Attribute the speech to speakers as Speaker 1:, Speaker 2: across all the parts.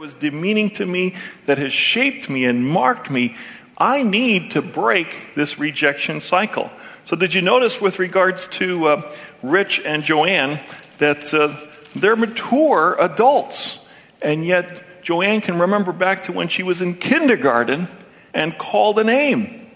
Speaker 1: was demeaning to me, that has shaped me and marked me, I need to break this rejection cycle. So, did you notice with regards to uh, Rich and Joanne that uh, they're mature adults, and yet Joanne can remember back to when she was in kindergarten and called a name.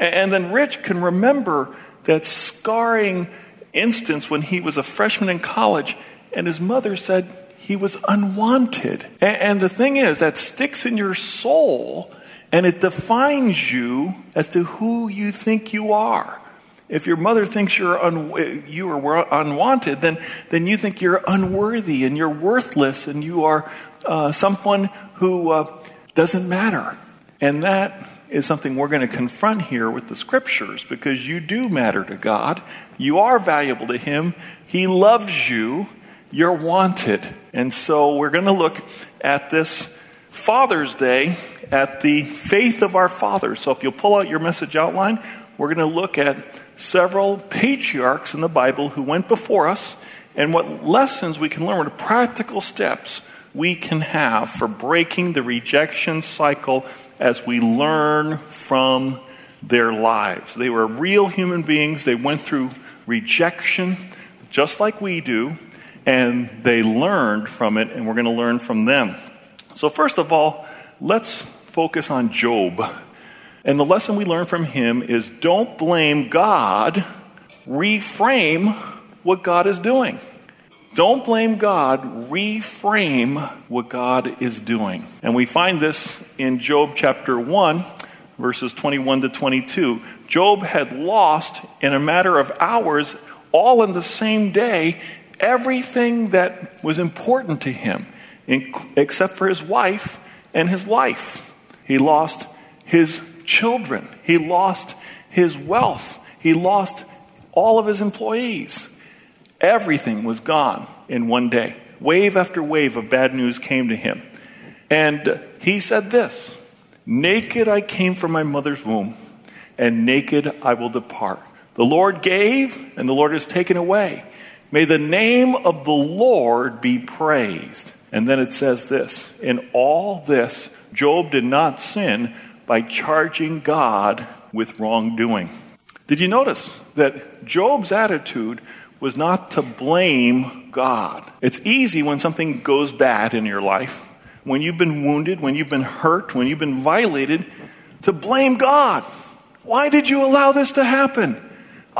Speaker 1: And then Rich can remember that scarring instance when he was a freshman in college and his mother said he was unwanted. And the thing is, that sticks in your soul and it defines you as to who you think you are. If your mother thinks you're un- you are unwanted, then, then you think you're unworthy and you're worthless and you are uh, someone who uh, doesn't matter. And that is something we're going to confront here with the scriptures because you do matter to God. You are valuable to Him. He loves you. You're wanted. And so we're going to look at this Father's Day at the faith of our fathers. So if you'll pull out your message outline, we're going to look at several patriarchs in the Bible who went before us and what lessons we can learn, what practical steps we can have for breaking the rejection cycle as we learn from their lives. They were real human beings. They went through rejection just like we do, and they learned from it, and we're going to learn from them. So, first of all, let's focus on Job. And the lesson we learn from him is don't blame God, reframe what God is doing. Don't blame God, reframe what God is doing. And we find this in Job chapter 1, verses 21 to 22. Job had lost in a matter of hours, all in the same day, everything that was important to him, except for his wife and his life. He lost his children, he lost his wealth, he lost all of his employees. Everything was gone in one day. Wave after wave of bad news came to him. And he said this Naked I came from my mother's womb, and naked I will depart. The Lord gave, and the Lord has taken away. May the name of the Lord be praised. And then it says this In all this, Job did not sin by charging God with wrongdoing. Did you notice that Job's attitude was not to blame God. It's easy when something goes bad in your life, when you've been wounded, when you've been hurt, when you've been violated, to blame God. Why did you allow this to happen?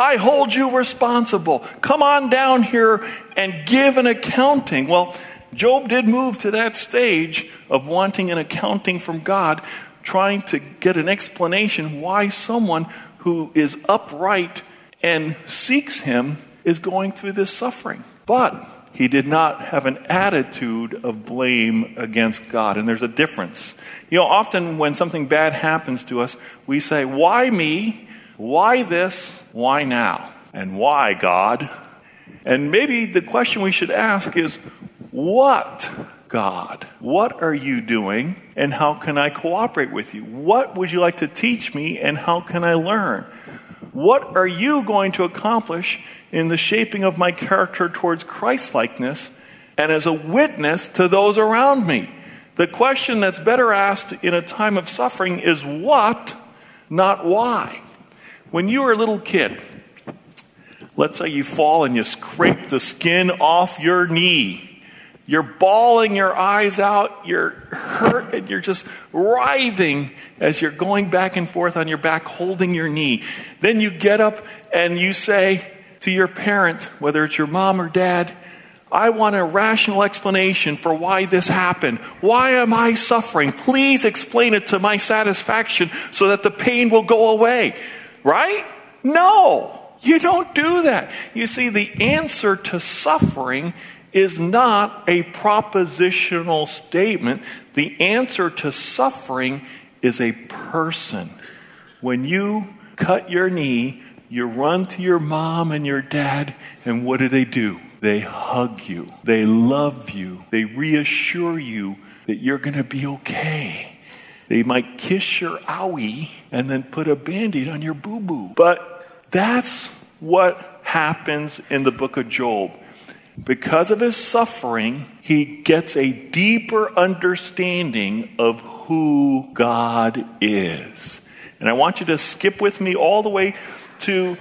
Speaker 1: I hold you responsible. Come on down here and give an accounting. Well, Job did move to that stage of wanting an accounting from God, trying to get an explanation why someone who is upright and seeks him is going through this suffering. But he did not have an attitude of blame against God. And there's a difference. You know, often when something bad happens to us, we say, Why me? Why this? Why now? And why God? And maybe the question we should ask is, What, God? What are you doing? And how can I cooperate with you? What would you like to teach me? And how can I learn? What are you going to accomplish in the shaping of my character towards Christlikeness and as a witness to those around me? The question that's better asked in a time of suffering is what, not why. When you were a little kid, let's say you fall and you scrape the skin off your knee. You're bawling your eyes out, you're hurt, and you're just writhing as you're going back and forth on your back, holding your knee. Then you get up and you say to your parent, whether it's your mom or dad, I want a rational explanation for why this happened. Why am I suffering? Please explain it to my satisfaction so that the pain will go away. Right? No, you don't do that. You see, the answer to suffering is not a propositional statement. The answer to suffering is a person. When you cut your knee, you run to your mom and your dad, and what do they do? They hug you, they love you, they reassure you that you're going to be okay. They might kiss your owie and then put a band aid on your boo boo. But that's what happens in the book of Job. because of his suffering, he gets a deeper understanding of who God is. And I want you to skip with me all the way to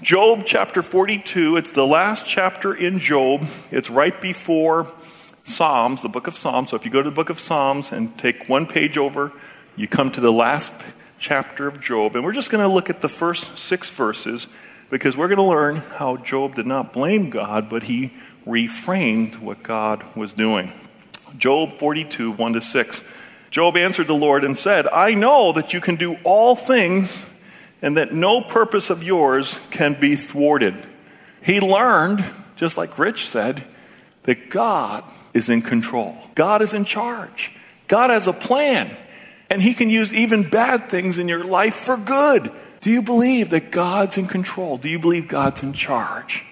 Speaker 1: Job chapter 42. It's the last chapter in Job. It's right before Psalms, the book of Psalms. So if you go to the book of Psalms and take one page over, you come to the last chapter of Job. And we're just going to look at the first six verses because we're going to learn how Job did not blame God, but he reframed what God was doing. Job 42, 1 to 6. Job answered the Lord and said, I know that you can do all things and that no purpose of yours can be thwarted. He learned, just like Rich said, that God is in control. God is in charge. God has a plan. And He can use even bad things in your life for good. Do you believe that God's in control? Do you believe God's in charge?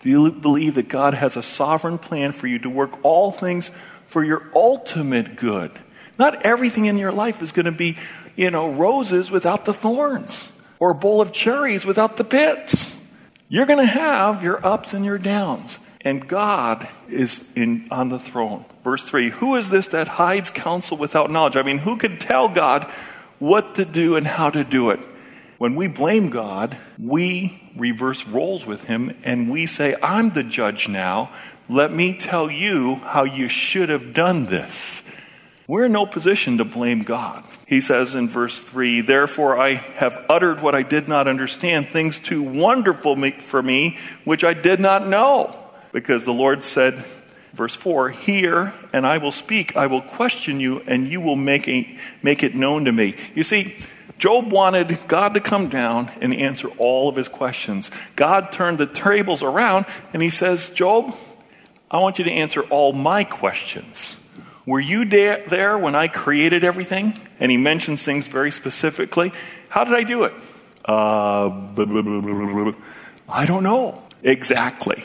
Speaker 1: Do you believe that God has a sovereign plan for you to work all things for your ultimate good? Not everything in your life is going to be, you know, roses without the thorns or a bowl of cherries without the pits. You're going to have your ups and your downs. And God is in, on the throne. Verse 3 Who is this that hides counsel without knowledge? I mean, who could tell God what to do and how to do it? When we blame God, we reverse roles with Him and we say, I'm the judge now. Let me tell you how you should have done this. We're in no position to blame God. He says in verse 3 Therefore I have uttered what I did not understand, things too wonderful for me, which I did not know. Because the Lord said, verse 4 Hear, and I will speak. I will question you, and you will make, a, make it known to me. You see, Job wanted God to come down and answer all of his questions. God turned the tables around, and he says, Job, I want you to answer all my questions. Were you there when I created everything? And he mentions things very specifically. How did I do it? Uh, blah, blah, blah, I don't know. Exactly.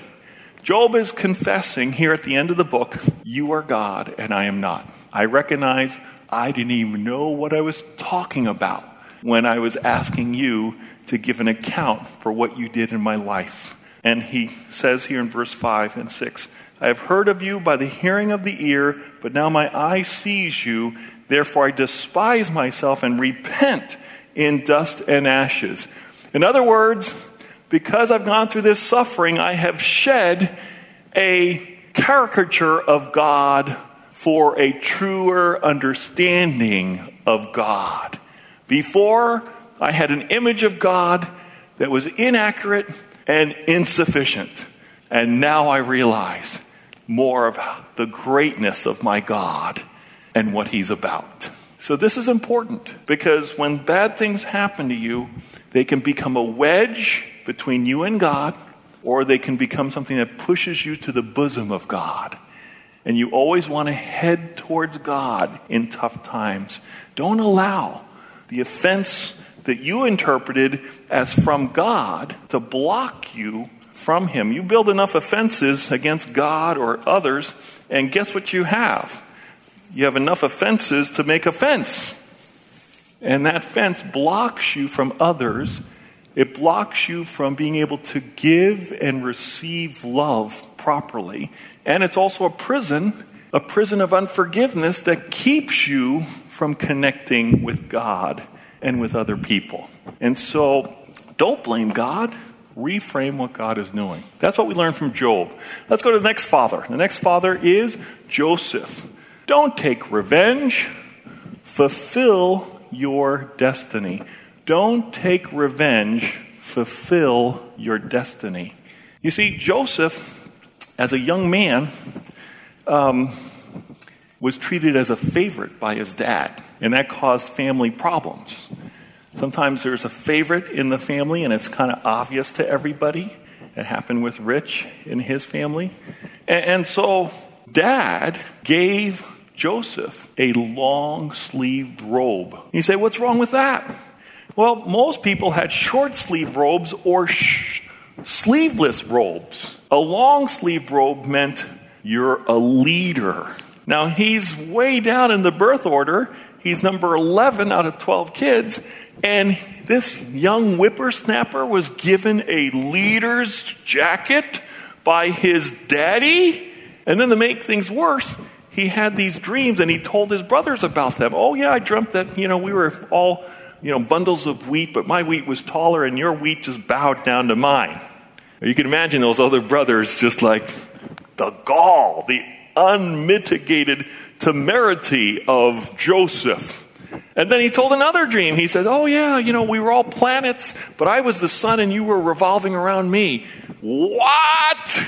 Speaker 1: Job is confessing here at the end of the book, You are God and I am not. I recognize I didn't even know what I was talking about when I was asking you to give an account for what you did in my life. And he says here in verse 5 and 6 I have heard of you by the hearing of the ear, but now my eye sees you. Therefore, I despise myself and repent in dust and ashes. In other words, because I've gone through this suffering, I have shed a caricature of God for a truer understanding of God. Before, I had an image of God that was inaccurate and insufficient. And now I realize more of the greatness of my God and what He's about. So, this is important because when bad things happen to you, they can become a wedge between you and God, or they can become something that pushes you to the bosom of God. And you always want to head towards God in tough times. Don't allow the offense that you interpreted as from God to block you from Him. You build enough offenses against God or others, and guess what you have? You have enough offenses to make a fence. And that fence blocks you from others. It blocks you from being able to give and receive love properly. And it's also a prison, a prison of unforgiveness that keeps you from connecting with God and with other people. And so don't blame God reframe what God is doing. That's what we learn from Job. Let's go to the next father. The next father is Joseph. Don't take revenge, fulfill your destiny. Don't take revenge, fulfill your destiny. You see, Joseph, as a young man, um, was treated as a favorite by his dad, and that caused family problems. Sometimes there's a favorite in the family and it's kind of obvious to everybody. It happened with Rich in his family. And, and so dad gave Joseph a long sleeved robe. You say, what's wrong with that? Well, most people had short sleeve robes or sh- sleeveless robes. A long sleeve robe meant you're a leader. Now, he's way down in the birth order. He's number 11 out of 12 kids, and this young whippersnapper was given a leader's jacket by his daddy. And then to make things worse, he had these dreams and he told his brothers about them. Oh, yeah, I dreamt that, you know, we were all, you know, bundles of wheat, but my wheat was taller and your wheat just bowed down to mine. You can imagine those other brothers just like the gall, the unmitigated temerity of Joseph. And then he told another dream. He said, Oh, yeah, you know, we were all planets, but I was the sun and you were revolving around me. What?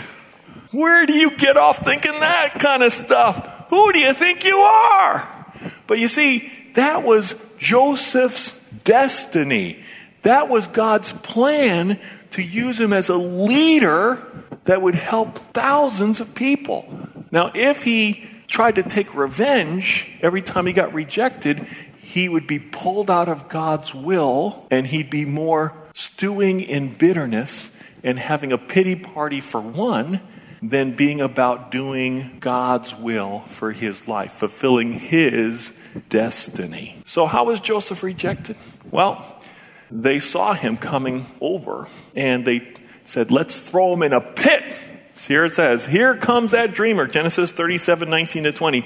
Speaker 1: Where do you get off thinking that kind of stuff? Who do you think you are? But you see, that was Joseph's destiny. That was God's plan to use him as a leader that would help thousands of people. Now, if he tried to take revenge every time he got rejected, he would be pulled out of God's will and he'd be more stewing in bitterness and having a pity party for one than being about doing God's will for his life, fulfilling his destiny. So, how was Joseph rejected? Well, they saw him coming over and they said, Let's throw him in a pit. Here it says, Here comes that dreamer, Genesis 37 19 to 20.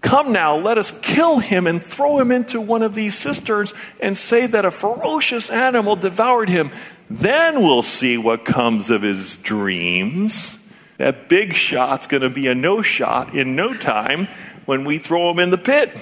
Speaker 1: Come now, let us kill him and throw him into one of these cisterns and say that a ferocious animal devoured him. Then we'll see what comes of his dreams. That big shot's going to be a no shot in no time when we throw him in the pit.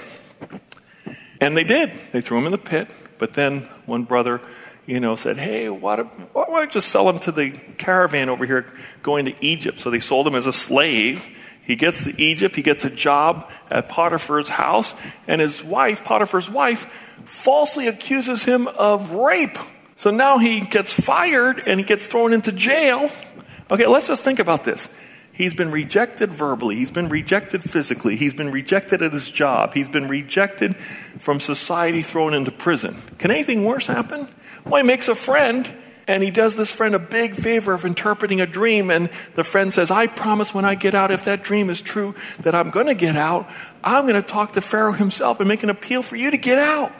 Speaker 1: And they did. They threw him in the pit. But then one brother, you know, said, hey, why don't, I just sell him to the caravan over here going to Egypt? So they sold him as a slave. He gets to Egypt. He gets a job at Potiphar's house. And his wife, Potiphar's wife, falsely accuses him of rape. So now he gets fired and he gets thrown into jail. Okay, let's just think about this. He's been rejected verbally. He's been rejected physically. He's been rejected at his job. He's been rejected from society, thrown into prison. Can anything worse happen? Well, he makes a friend and he does this friend a big favor of interpreting a dream. And the friend says, I promise when I get out, if that dream is true, that I'm going to get out, I'm going to talk to Pharaoh himself and make an appeal for you to get out.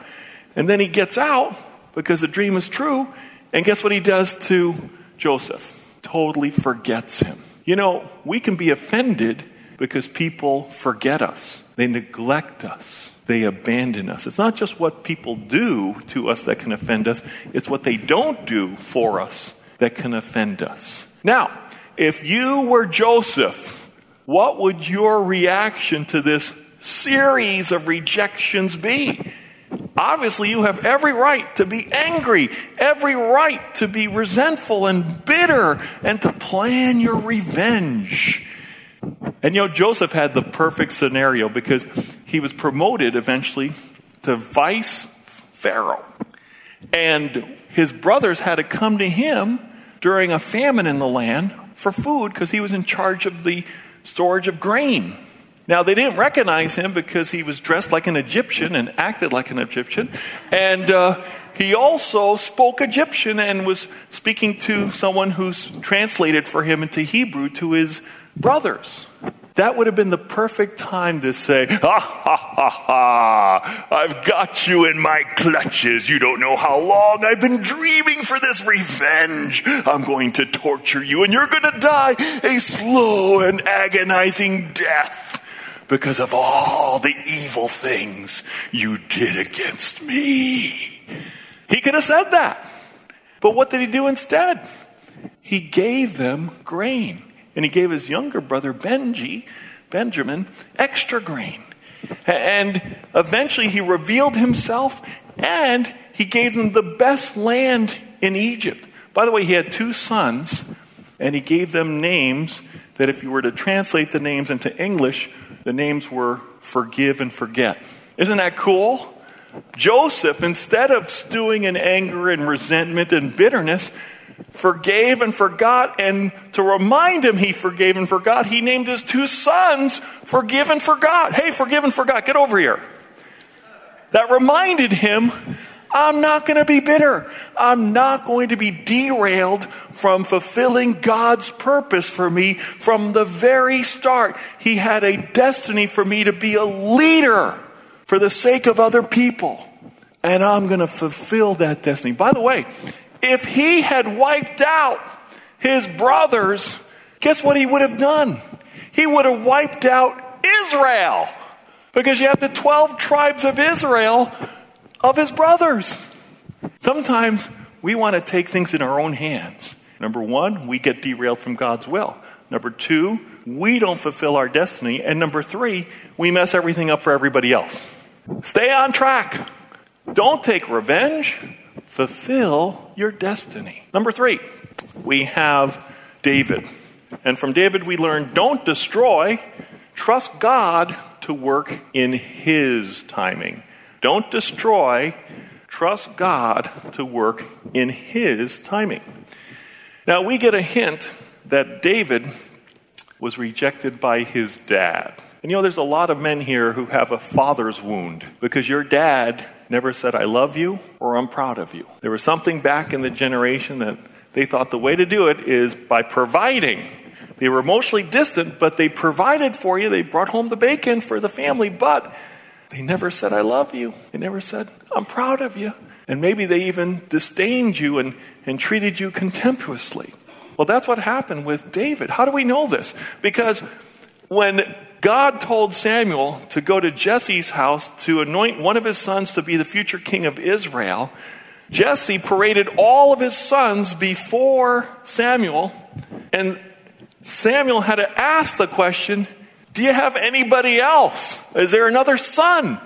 Speaker 1: And then he gets out because the dream is true. And guess what he does to Joseph? Totally forgets him. You know, we can be offended because people forget us, they neglect us, they abandon us. It's not just what people do to us that can offend us, it's what they don't do for us that can offend us. Now, if you were Joseph, what would your reaction to this series of rejections be? Obviously, you have every right to be angry, every right to be resentful and bitter, and to plan your revenge. And you know, Joseph had the perfect scenario because he was promoted eventually to vice Pharaoh. And his brothers had to come to him during a famine in the land for food because he was in charge of the storage of grain. Now, they didn't recognize him because he was dressed like an Egyptian and acted like an Egyptian. And uh, he also spoke Egyptian and was speaking to someone who's translated for him into Hebrew to his brothers. That would have been the perfect time to say, Ha ha ha ha, I've got you in my clutches. You don't know how long I've been dreaming for this revenge. I'm going to torture you and you're going to die a slow and agonizing death because of all the evil things you did against me. He could have said that. But what did he do instead? He gave them grain. And he gave his younger brother Benji, Benjamin, extra grain. And eventually he revealed himself and he gave them the best land in Egypt. By the way, he had two sons and he gave them names that if you were to translate the names into English the names were Forgive and Forget. Isn't that cool? Joseph, instead of stewing in anger and resentment and bitterness, forgave and forgot. And to remind him he forgave and forgot, he named his two sons Forgive and Forgot. Hey, forgive and forgot, get over here. That reminded him I'm not going to be bitter. I'm not going to be derailed from fulfilling God's purpose for me from the very start. He had a destiny for me to be a leader for the sake of other people. And I'm going to fulfill that destiny. By the way, if he had wiped out his brothers guess what he would have done? He would have wiped out Israel because you have the 12 tribes of Israel of his brothers. Sometimes we want to take things in our own hands. Number one, we get derailed from God's will. Number two, we don't fulfill our destiny. And number three, we mess everything up for everybody else. Stay on track. Don't take revenge. Fulfill your destiny. Number three, we have David. And from David, we learn don't destroy, trust God to work in his timing. Don't destroy, trust God to work in his timing. Now, we get a hint that David was rejected by his dad. And you know, there's a lot of men here who have a father's wound because your dad never said, I love you or I'm proud of you. There was something back in the generation that they thought the way to do it is by providing. They were emotionally distant, but they provided for you. They brought home the bacon for the family, but they never said, I love you. They never said, I'm proud of you. And maybe they even disdained you and, and treated you contemptuously. Well, that's what happened with David. How do we know this? Because when God told Samuel to go to Jesse's house to anoint one of his sons to be the future king of Israel, Jesse paraded all of his sons before Samuel, and Samuel had to ask the question Do you have anybody else? Is there another son?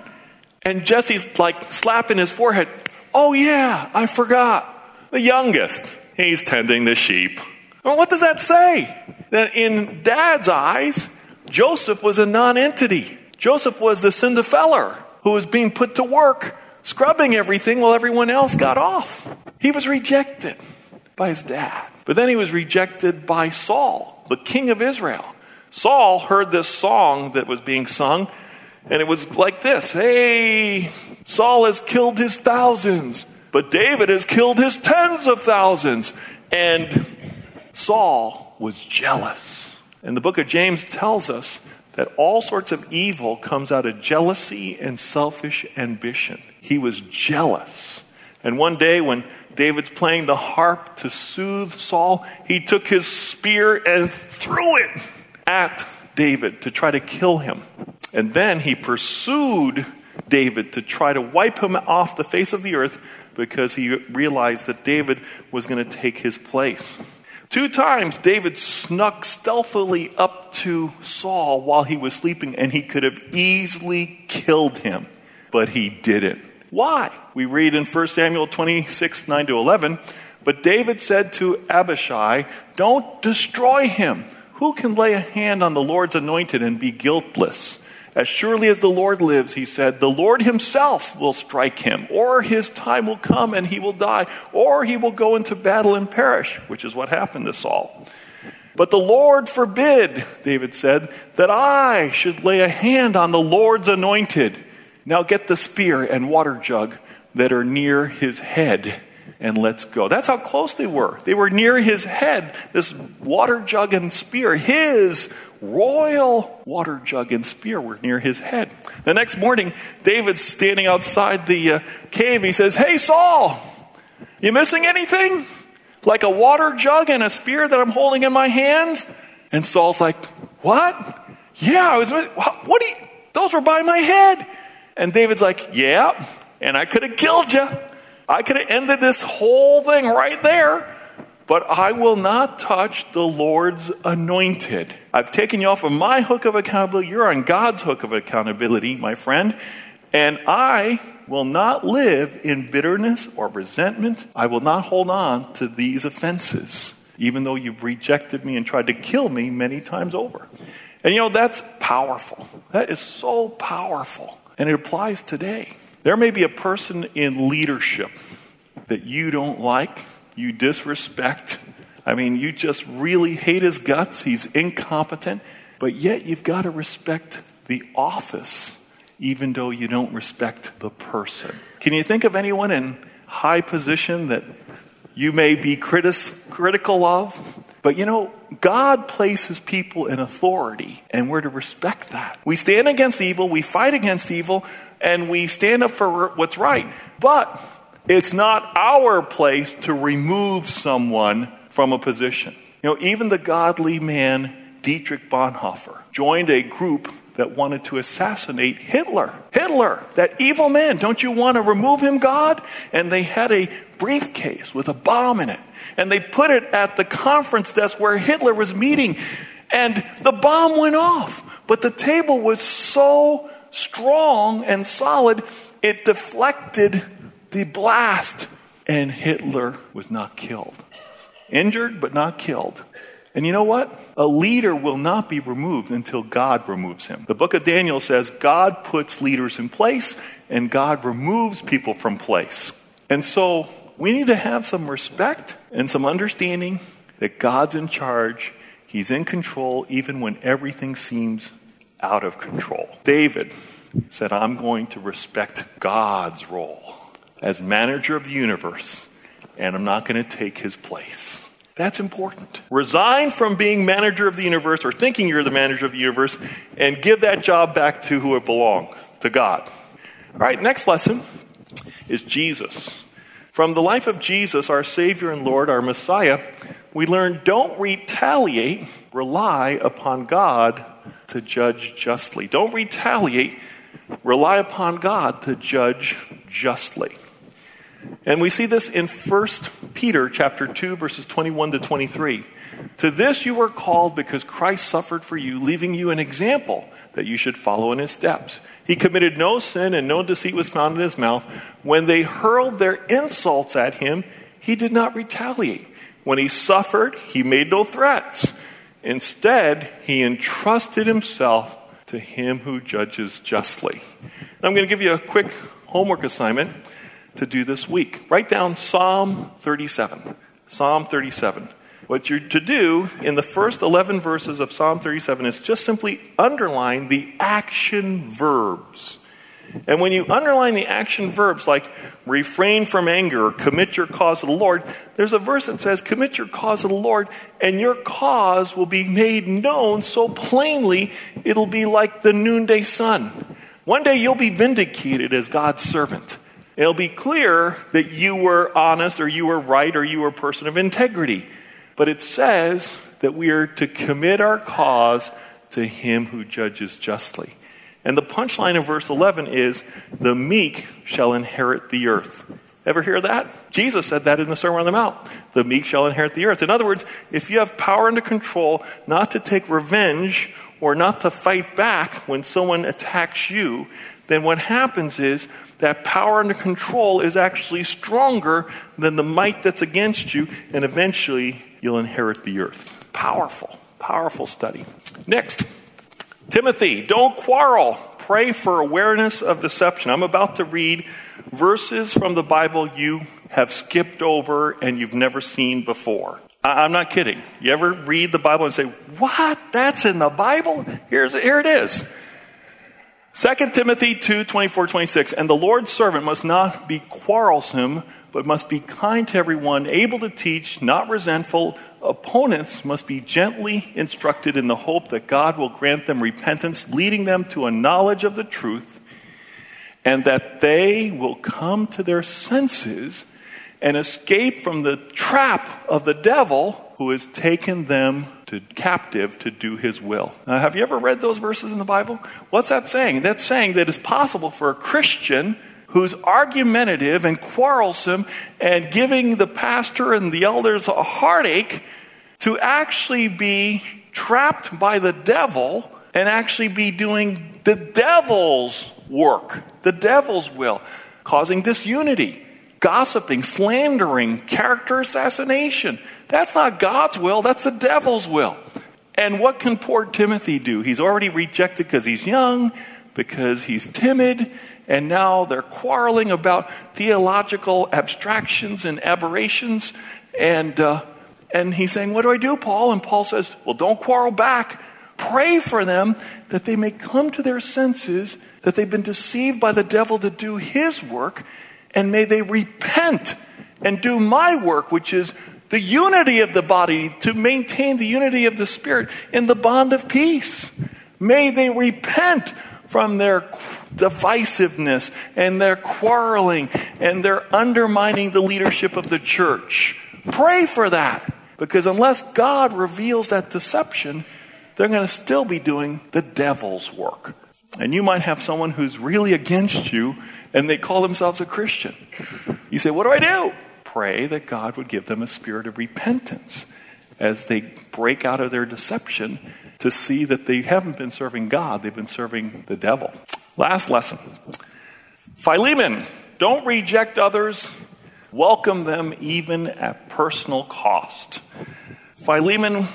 Speaker 1: And Jesse's like slapping his forehead. Oh, yeah, I forgot. The youngest. He's tending the sheep. Well, what does that say? That in dad's eyes, Joseph was a nonentity. Joseph was the Cinderfella who was being put to work, scrubbing everything while everyone else got off. He was rejected by his dad. But then he was rejected by Saul, the king of Israel. Saul heard this song that was being sung, and it was like this Hey, Saul has killed his thousands, but David has killed his tens of thousands. And Saul was jealous. And the book of James tells us that all sorts of evil comes out of jealousy and selfish ambition. He was jealous. And one day when David's playing the harp to soothe Saul, he took his spear and threw it at David to try to kill him. And then he pursued David to try to wipe him off the face of the earth because he realized that David was going to take his place. Two times David snuck stealthily up to Saul while he was sleeping, and he could have easily killed him, but he didn't. Why? We read in 1 Samuel 26 9 to 11. But David said to Abishai, Don't destroy him. Who can lay a hand on the Lord's anointed and be guiltless? As surely as the Lord lives, he said, the Lord himself will strike him, or his time will come and he will die, or he will go into battle and perish, which is what happened to Saul. But the Lord forbid, David said, that I should lay a hand on the Lord's anointed. Now get the spear and water jug that are near his head and let's go. That's how close they were. They were near his head, this water jug and spear. His royal water jug and spear were near his head. The next morning, David's standing outside the uh, cave. He says, Hey, Saul, you missing anything? Like a water jug and a spear that I'm holding in my hands? And Saul's like, What? Yeah, I was, what do you, those were by my head. And David's like, Yeah, and I could have killed you. I could have ended this whole thing right there, but I will not touch the Lord's anointed. I've taken you off of my hook of accountability. You're on God's hook of accountability, my friend. And I will not live in bitterness or resentment. I will not hold on to these offenses, even though you've rejected me and tried to kill me many times over. And you know, that's powerful. That is so powerful. And it applies today. There may be a person in leadership that you don't like, you disrespect. I mean, you just really hate his guts. He's incompetent. But yet you've got to respect the office, even though you don't respect the person. Can you think of anyone in high position that you may be critis- critical of? But you know, God places people in authority, and we're to respect that. We stand against evil, we fight against evil, and we stand up for what's right. But it's not our place to remove someone from a position. You know, even the godly man Dietrich Bonhoeffer joined a group that wanted to assassinate Hitler. Hitler, that evil man, don't you want to remove him, God? And they had a briefcase with a bomb in it. And they put it at the conference desk where Hitler was meeting. And the bomb went off. But the table was so strong and solid, it deflected the blast. And Hitler was not killed. Injured, but not killed. And you know what? A leader will not be removed until God removes him. The book of Daniel says God puts leaders in place and God removes people from place. And so we need to have some respect and some understanding that God's in charge. He's in control even when everything seems out of control. David said, I'm going to respect God's role as manager of the universe, and I'm not going to take his place. That's important. Resign from being manager of the universe or thinking you're the manager of the universe and give that job back to who it belongs, to God. All right, next lesson is Jesus. From the life of Jesus, our Savior and Lord, our Messiah, we learn don't retaliate, rely upon God to judge justly. Don't retaliate, rely upon God to judge justly. And we see this in 1 Peter chapter 2 verses 21 to 23. To this you were called because Christ suffered for you, leaving you an example that you should follow in his steps. He committed no sin and no deceit was found in his mouth. When they hurled their insults at him, he did not retaliate. When he suffered, he made no threats. Instead, he entrusted himself to him who judges justly. I'm going to give you a quick homework assignment to do this week. Write down Psalm 37. Psalm 37. What you're to do in the first 11 verses of Psalm 37 is just simply underline the action verbs. And when you underline the action verbs like refrain from anger or commit your cause to the Lord, there's a verse that says, Commit your cause to the Lord, and your cause will be made known so plainly it'll be like the noonday sun. One day you'll be vindicated as God's servant. It'll be clear that you were honest or you were right or you were a person of integrity. But it says that we are to commit our cause to him who judges justly. And the punchline of verse 11 is the meek shall inherit the earth. Ever hear that? Jesus said that in the Sermon on the Mount. The meek shall inherit the earth. In other words, if you have power under control not to take revenge or not to fight back when someone attacks you, then what happens is that power under control is actually stronger than the might that's against you, and eventually you'll inherit the earth. Powerful, powerful study. Next, Timothy, don't quarrel. Pray for awareness of deception. I'm about to read verses from the Bible you have skipped over and you've never seen before. I'm not kidding. You ever read the Bible and say, What? That's in the Bible? Here's, here it is. 2 Timothy 2 24, 26. And the Lord's servant must not be quarrelsome, but must be kind to everyone, able to teach, not resentful. Opponents must be gently instructed in the hope that God will grant them repentance, leading them to a knowledge of the truth, and that they will come to their senses and escape from the trap of the devil who has taken them to captive to do his will. Now, have you ever read those verses in the Bible? What's that saying? That's saying that it's possible for a Christian who's argumentative and quarrelsome and giving the pastor and the elders a heartache to actually be trapped by the devil and actually be doing the devil's work, the devil's will, causing disunity gossiping, slandering, character assassination. That's not God's will, that's the devil's will. And what can poor Timothy do? He's already rejected because he's young, because he's timid, and now they're quarreling about theological abstractions and aberrations. And, uh, and he's saying, What do I do, Paul? And Paul says, Well, don't quarrel back. Pray for them that they may come to their senses, that they've been deceived by the devil to do his work, and may they repent and do my work, which is the unity of the body, to maintain the unity of the Spirit in the bond of peace. May they repent from their divisiveness and their quarreling and their undermining the leadership of the church. Pray for that. Because unless God reveals that deception, they're going to still be doing the devil's work. And you might have someone who's really against you and they call themselves a Christian. You say, What do I do? Pray that God would give them a spirit of repentance as they break out of their deception to see that they haven't been serving God, they've been serving the devil. Last lesson Philemon, don't reject others, welcome them even at personal cost. Philemon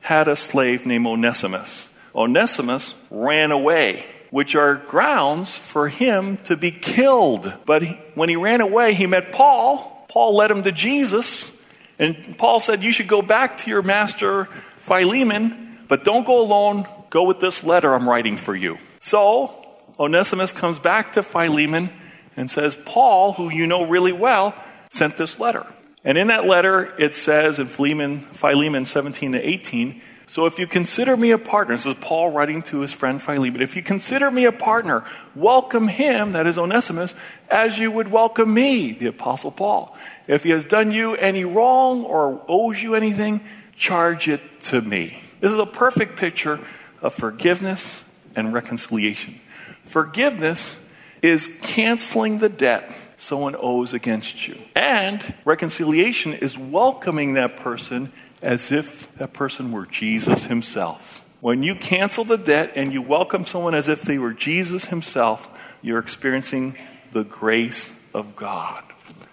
Speaker 1: had a slave named Onesimus. Onesimus ran away, which are grounds for him to be killed. But he, when he ran away, he met Paul. Paul led him to Jesus. And Paul said, You should go back to your master Philemon, but don't go alone. Go with this letter I'm writing for you. So Onesimus comes back to Philemon and says, Paul, who you know really well, sent this letter. And in that letter, it says in Philemon, Philemon 17 to 18, so if you consider me a partner, this is Paul writing to his friend Philemon, if you consider me a partner, welcome him, that is Onesimus, as you would welcome me, the Apostle Paul. If he has done you any wrong or owes you anything, charge it to me. This is a perfect picture of forgiveness and reconciliation. Forgiveness is canceling the debt someone owes against you. And reconciliation is welcoming that person as if that person were Jesus himself. When you cancel the debt and you welcome someone as if they were Jesus himself, you're experiencing the grace of God.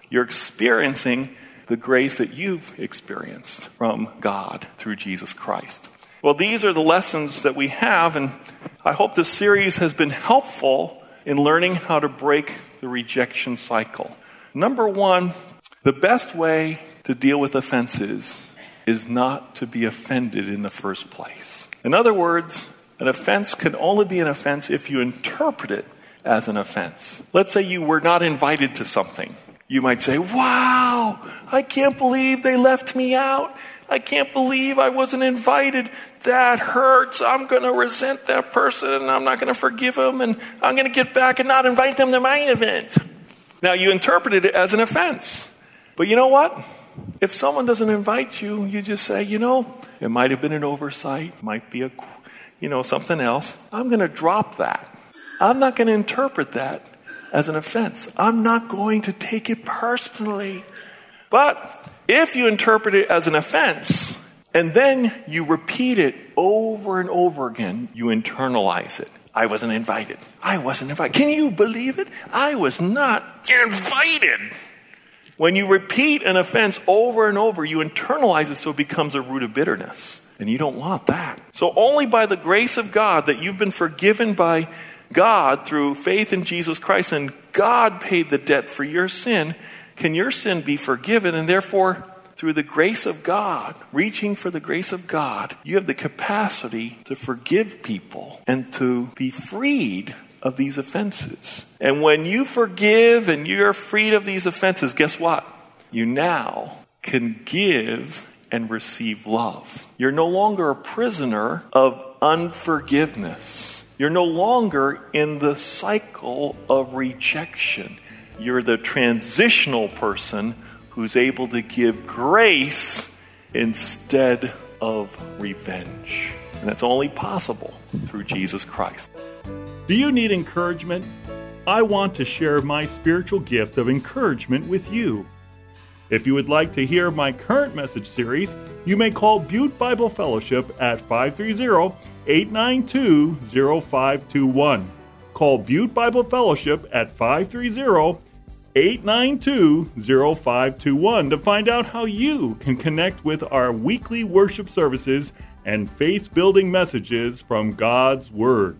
Speaker 1: You're experiencing the grace that you've experienced from God through Jesus Christ. Well, these are the lessons that we have, and I hope this series has been helpful in learning how to break the rejection cycle. Number one, the best way to deal with offenses is not to be offended in the first place. In other words, an offense can only be an offense if you interpret it as an offense. Let's say you were not invited to something. You might say, Wow, I can't believe they left me out. I can't believe I wasn't invited. That hurts. I'm going to resent that person and I'm not going to forgive them and I'm going to get back and not invite them to my event. Now, you interpreted it as an offense. But you know what? If someone doesn't invite you, you just say, you know, it might have been an oversight, might be a, you know, something else. I'm going to drop that. I'm not going to interpret that as an offense. I'm not going to take it personally. But if you interpret it as an offense, and then you repeat it over and over again, you internalize it. I wasn't invited. I wasn't invited. Can you believe it? I was not invited. When you repeat an offense over and over, you internalize it so it becomes a root of bitterness. And you don't want that. So, only by the grace of God that you've been forgiven by God through faith in Jesus Christ and God paid the debt for your sin can your sin be forgiven and therefore through the grace of God, reaching for the grace of God, you have the capacity to forgive people and to be freed of these offenses. And when you forgive and you're freed of these offenses, guess what? You now can give and receive love. You're no longer a prisoner of unforgiveness. You're no longer in the cycle of rejection. You're the transitional person who's able to give grace instead of revenge. And that's only possible through Jesus Christ.
Speaker 2: Do you need encouragement? I want to share my spiritual gift of encouragement with you. If you would like to hear my current message series, you may call Butte Bible Fellowship at 530 892 0521. Call Butte Bible Fellowship at 530 892 0521 to find out how you can connect with our weekly worship services and faith building messages from God's Word.